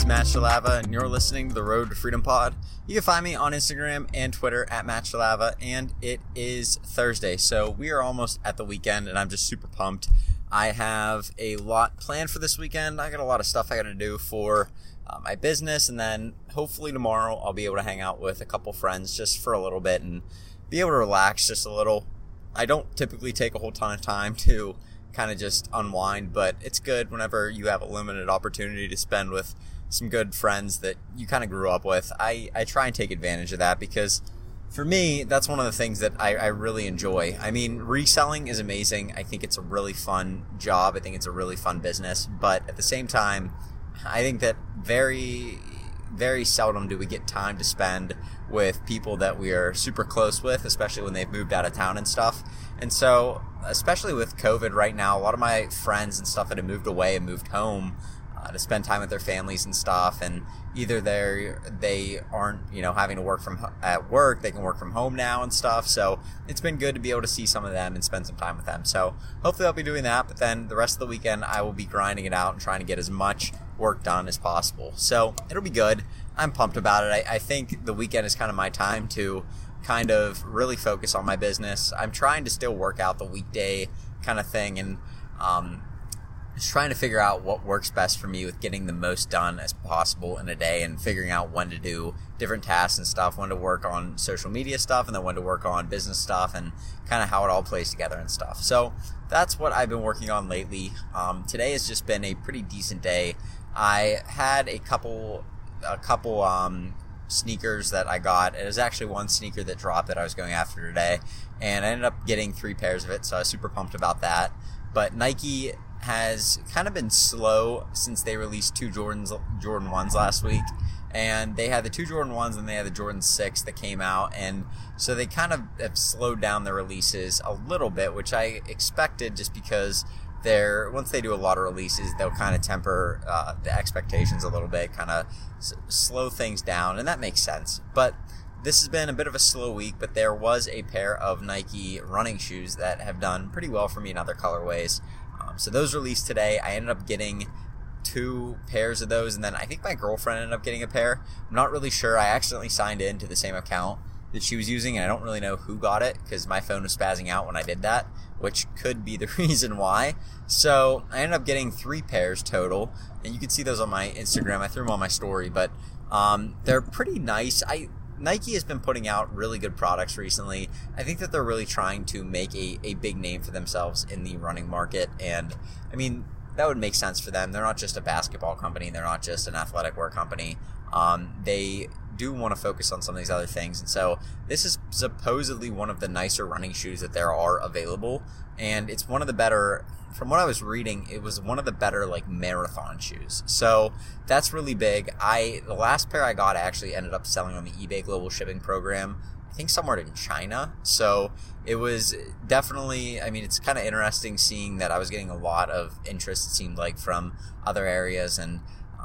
Is Matt Shalava, and you're listening to the Road to Freedom Pod. You can find me on Instagram and Twitter at Matt Shalava, and it is Thursday, so we are almost at the weekend, and I'm just super pumped. I have a lot planned for this weekend. I got a lot of stuff I got to do for uh, my business, and then hopefully tomorrow I'll be able to hang out with a couple friends just for a little bit and be able to relax just a little. I don't typically take a whole ton of time to kind of just unwind. But it's good whenever you have a limited opportunity to spend with some good friends that you kind of grew up with. I, I try and take advantage of that because for me, that's one of the things that I, I really enjoy. I mean, reselling is amazing. I think it's a really fun job. I think it's a really fun business. But at the same time, I think that very, very seldom do we get time to spend with people that we are super close with, especially when they've moved out of town and stuff. And so, especially with COVID right now, a lot of my friends and stuff that have moved away and moved home uh, to spend time with their families and stuff, and either they they aren't you know having to work from at work, they can work from home now and stuff. So it's been good to be able to see some of them and spend some time with them. So hopefully I'll be doing that. But then the rest of the weekend I will be grinding it out and trying to get as much work done as possible. So it'll be good. I'm pumped about it. I, I think the weekend is kind of my time to kind of really focus on my business. I'm trying to still work out the weekday kind of thing and um, just trying to figure out what works best for me with getting the most done as possible in a day and figuring out when to do different tasks and stuff, when to work on social media stuff and then when to work on business stuff and kind of how it all plays together and stuff. So that's what I've been working on lately. Um, today has just been a pretty decent day. I had a couple, a couple um, sneakers that I got. It was actually one sneaker that dropped that I was going after today, and I ended up getting three pairs of it, so I was super pumped about that. But Nike has kind of been slow since they released two Jordans, Jordan ones last week, and they had the two Jordan ones and they had the Jordan six that came out, and so they kind of have slowed down their releases a little bit, which I expected just because they're once they do a lot of releases, they'll kind of temper uh, the expectations a little bit, kind of s- slow things down, and that makes sense. But this has been a bit of a slow week, but there was a pair of Nike running shoes that have done pretty well for me in other colorways. Um, so those released today. I ended up getting two pairs of those, and then I think my girlfriend ended up getting a pair. I'm not really sure. I accidentally signed in to the same account that she was using, and I don't really know who got it because my phone was spazzing out when I did that, which could be the reason why. So I ended up getting three pairs total, and you can see those on my Instagram. I threw them on my story, but um, they're pretty nice. I Nike has been putting out really good products recently. I think that they're really trying to make a, a big name for themselves in the running market, and I mean that would make sense for them. They're not just a basketball company. They're not just an athletic wear company. Um, they do want to focus on some of these other things. And so this is supposedly one of the nicer running shoes that there are available. And it's one of the better, from what I was reading, it was one of the better like marathon shoes. So that's really big. I, the last pair I got actually ended up selling on the eBay global shipping program. I think somewhere in China. So it was definitely, I mean, it's kind of interesting seeing that I was getting a lot of interest, it seemed like, from other areas. And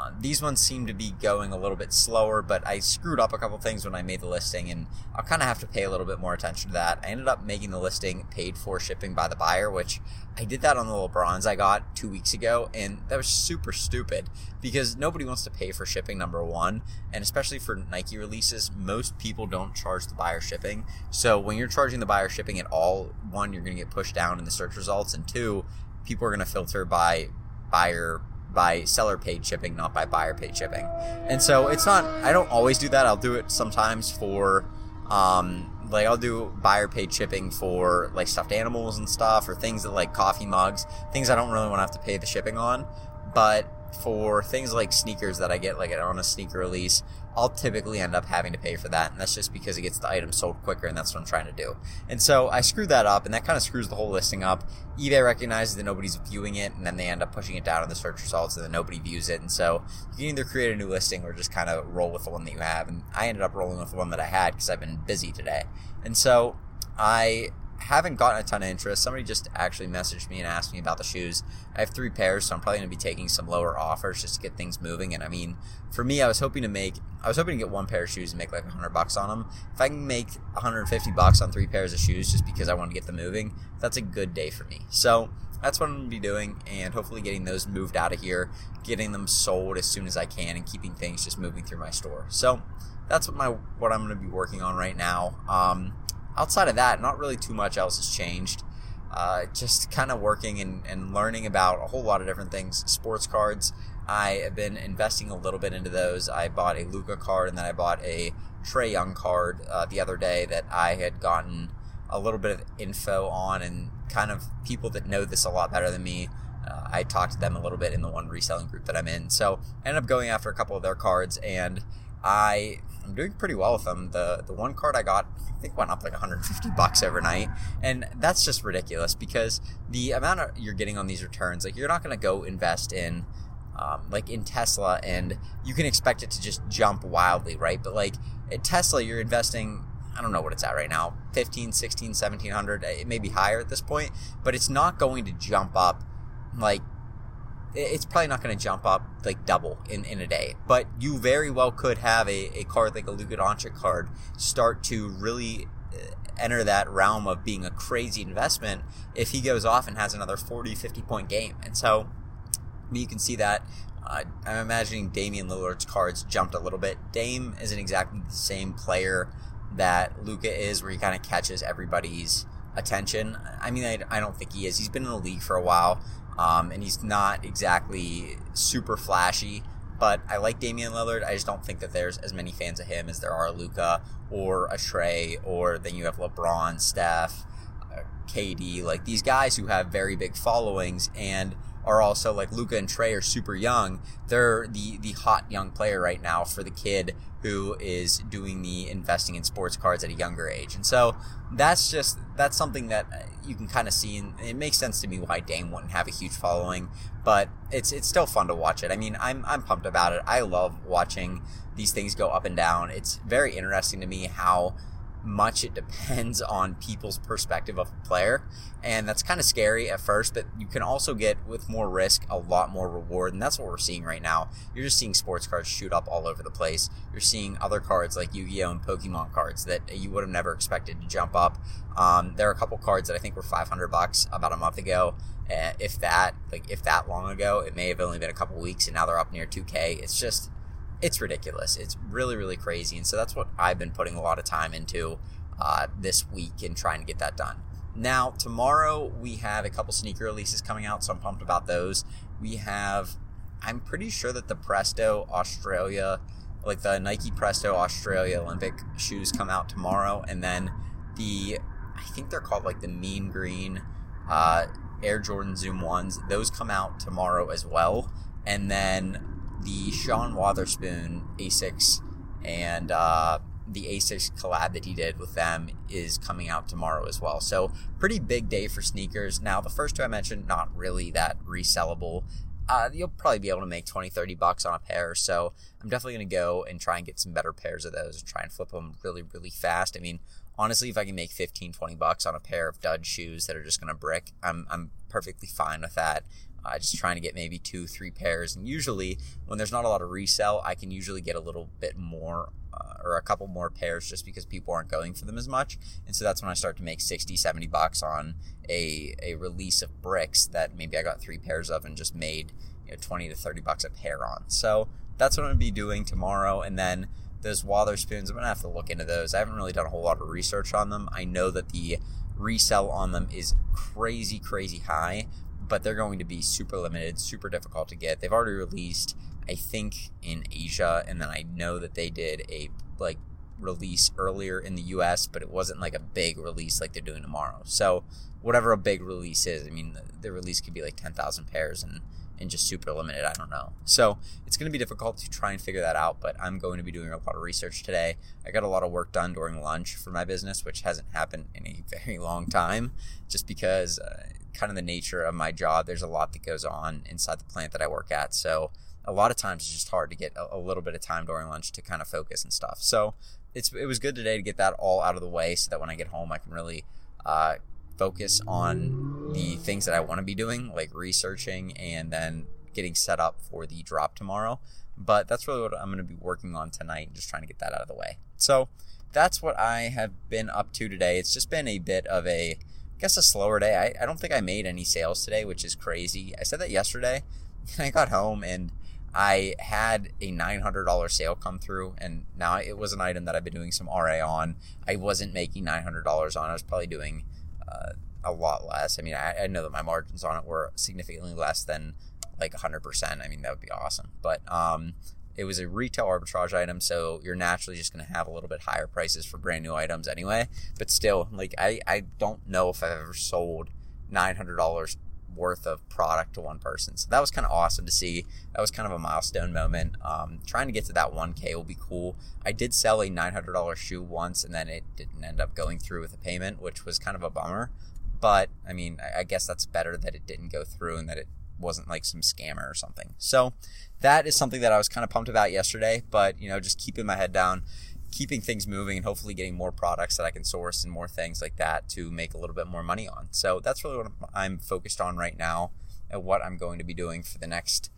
uh, these ones seem to be going a little bit slower, but I screwed up a couple things when I made the listing, and I'll kind of have to pay a little bit more attention to that. I ended up making the listing paid for shipping by the buyer, which I did that on the LeBrons I got two weeks ago, and that was super stupid because nobody wants to pay for shipping, number one, and especially for Nike releases, most people don't charge the buyer shipping. So when you're charging the buyer shipping at all, one, you're going to get pushed down in the search results, and two, people are going to filter by buyer by seller paid shipping, not by buyer paid shipping. And so it's not, I don't always do that. I'll do it sometimes for, um, like I'll do buyer paid shipping for like stuffed animals and stuff or things that like coffee mugs, things I don't really want to have to pay the shipping on. But for things like sneakers that I get like on a sneaker release, I'll typically end up having to pay for that, and that's just because it gets the item sold quicker, and that's what I'm trying to do. And so I screwed that up, and that kind of screws the whole listing up. eBay recognizes that nobody's viewing it, and then they end up pushing it down in the search results, and then nobody views it. And so you can either create a new listing or just kind of roll with the one that you have. And I ended up rolling with the one that I had because I've been busy today. And so I haven't gotten a ton of interest. Somebody just actually messaged me and asked me about the shoes. I have three pairs, so I'm probably going to be taking some lower offers just to get things moving. And I mean, for me, I was hoping to make, I was hoping to get one pair of shoes and make like 100 bucks on them. If I can make 150 bucks on three pairs of shoes just because I want to get them moving, that's a good day for me. So that's what I'm going to be doing, and hopefully getting those moved out of here, getting them sold as soon as I can, and keeping things just moving through my store. So that's what my what I'm going to be working on right now. Um, outside of that, not really too much else has changed. Uh, just kind of working and, and learning about a whole lot of different things. Sports cards, I have been investing a little bit into those. I bought a Luka card and then I bought a Trae Young card uh, the other day that I had gotten a little bit of info on and kind of people that know this a lot better than me. Uh, I talked to them a little bit in the one reselling group that I'm in. So I ended up going after a couple of their cards and I I'm doing pretty well with them. The the one card I got I think went up like 150 bucks overnight, and that's just ridiculous because the amount of you're getting on these returns, like you're not going to go invest in. Um, like in Tesla, and you can expect it to just jump wildly, right? But like at Tesla, you're investing I don't know what it's at right now 15, 16, 1700. It may be higher at this point, but it's not going to jump up like it's probably not going to jump up like double in, in a day, but you very well could have a, a card like a Luka Doncic card start to really uh, enter that realm of being a crazy investment if he goes off and has another 40, 50 point game. And so you can see that. Uh, I'm imagining Damian Lillard's cards jumped a little bit. Dame isn't exactly the same player that Luka is, where he kind of catches everybody's attention. I mean, I, I don't think he is. He's been in the league for a while. Um, and he's not exactly super flashy, but I like Damian Lillard. I just don't think that there's as many fans of him as there are Luka or a Trae, or then you have LeBron, Steph, uh, KD, like these guys who have very big followings and are also like Luka and Trae are super young. They're the the hot young player right now for the kid who is doing the investing in sports cards at a younger age. And so that's just that's something that uh, you can kind of see and it makes sense to me why Dame wouldn't have a huge following, but it's it's still fun to watch it. I mean, I'm I'm pumped about it. I love watching these things go up and down. It's very interesting to me how much it depends on people's perspective of a player. And that's kind of scary at first, but you can also get, with more risk, a lot more reward. And that's what we're seeing right now. You're just seeing sports cards shoot up all over the place. You're seeing other cards like Yu Gi Oh! and Pokemon cards that you would have never expected to jump up. Um, there are a couple cards that I think were 500 bucks about a month ago. Uh, if that, like, if that long ago, it may have only been a couple weeks and now they're up near 2K. It's just, it's ridiculous. It's really, really crazy. And so that's what I've been putting a lot of time into uh, this week and trying to get that done. Now, tomorrow we have a couple sneaker releases coming out, so I'm pumped about those. We have, I'm pretty sure that the Presto Australia, like the Nike Presto Australia Olympic shoes come out tomorrow. And then the, I think they're called like the Mean Green uh, Air Jordan Zoom 1s, those come out tomorrow as well. And then the Sean Wotherspoon Asics and uh, the Asics collab that he did with them is coming out tomorrow as well. So pretty big day for sneakers. Now the first two I mentioned, not really that resellable. Uh, you'll probably be able to make 20, 30 bucks on a pair. So I'm definitely going to go and try and get some better pairs of those and try and flip them really, really fast. I mean, honestly, if I can make 15, 20 bucks on a pair of dud shoes that are just going to brick, I'm, I'm perfectly fine with that uh, just trying to get maybe two, three pairs. And usually, when there's not a lot of resell, I can usually get a little bit more uh, or a couple more pairs just because people aren't going for them as much. And so that's when I start to make 60, 70 bucks on a, a release of bricks that maybe I got three pairs of and just made you know, 20 to 30 bucks a pair on. So that's what I'm going to be doing tomorrow. And then those Wotherspoons, I'm going to have to look into those. I haven't really done a whole lot of research on them. I know that the resell on them is crazy, crazy high, but they're going to be super limited, super difficult to get. They've already released, I think, in Asia, and then I know that they did a like release earlier in the US, but it wasn't like a big release like they're doing tomorrow. So whatever a big release is, I mean, the, the release could be like 10,000 pairs and and just super limited. I don't know. So it's going to be difficult to try and figure that out, but I'm going to be doing a lot of research today. I got a lot of work done during lunch for my business, which hasn't happened in a very long time, just because uh, kind of the nature of my job. There's a lot that goes on inside the plant that I work at. So a lot of times it's just hard to get a, a little bit of time during lunch to kind of focus and stuff. So it's it was good today to get that all out of the way so that when I get home I can really uh, focus on the things that I want to be doing, like researching and then getting set up for the drop tomorrow. But that's really what I'm going to be working on tonight, just trying to get that out of the way. So that's what I have been up to today. It's just been a bit of a guess a slower day. I, I don't think I made any sales today, which is crazy. I said that yesterday. I got home and I had a $900 sale come through, and now it was an item that I've been doing some RA on. I wasn't making $900 on. I was probably doing uh, a lot less. I mean, I, I, know that my margins on it were significantly less than like 100%. I mean, that would be awesome. But um, it was a retail arbitrage item, so you're naturally just going to have a little bit higher prices for brand new items anyway. But still, like, I, I don't know if I've ever sold $900 worth of product to one person. So that was kind of awesome to see. That was kind of a milestone moment. Um, trying to get to that 1K will be cool. I did sell a $900 shoe once and then it didn't end up going through with a payment, which was kind of a bummer. But I mean, I guess that's better that it didn't go through and that it wasn't like some scammer or something. So that is something that I was kind of pumped about yesterday, but you know, just keeping my head down, keeping things moving and hopefully getting more products that I can source and more things like that to make a little bit more money on. So that's really what I'm focused on right now and what I'm going to be doing for the next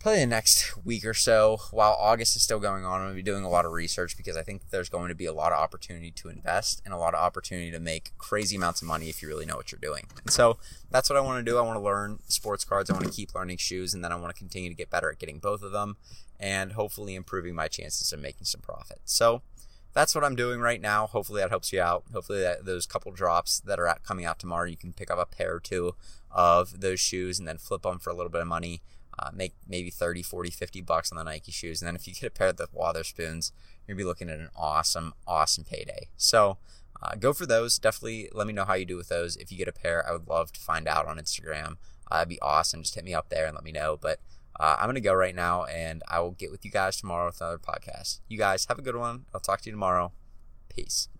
probably the next week or so while August is still going on. I'm going to be doing a lot of research because I think there's going to be a lot of opportunity to invest and a lot of opportunity to make crazy amounts of money if you really know what you're doing. And so that's what I want to do. I want to learn sports cards. I want to keep learning shoes and then I want to continue to get better at getting both of them and hopefully improving my chances of making some profit. So that's what I'm doing right now. Hopefully that helps you out. Hopefully that those couple drops that are coming out tomorrow, you can pick up a pair or two of those shoes and then flip them for a little bit of money uh, make maybe 30, 40, 50 bucks on the Nike shoes. And then if you get a pair of the going to be looking at an awesome, awesome payday. So uh, go for those. Definitely let me know how you do with those. If you get a pair, I would love to find out on Instagram. Uh, it'd be awesome. Just hit me up there and let me know. But uh, I'm going to go right now and I will get with you guys tomorrow with another podcast. You guys have a good one. I'll talk to you tomorrow. Peace.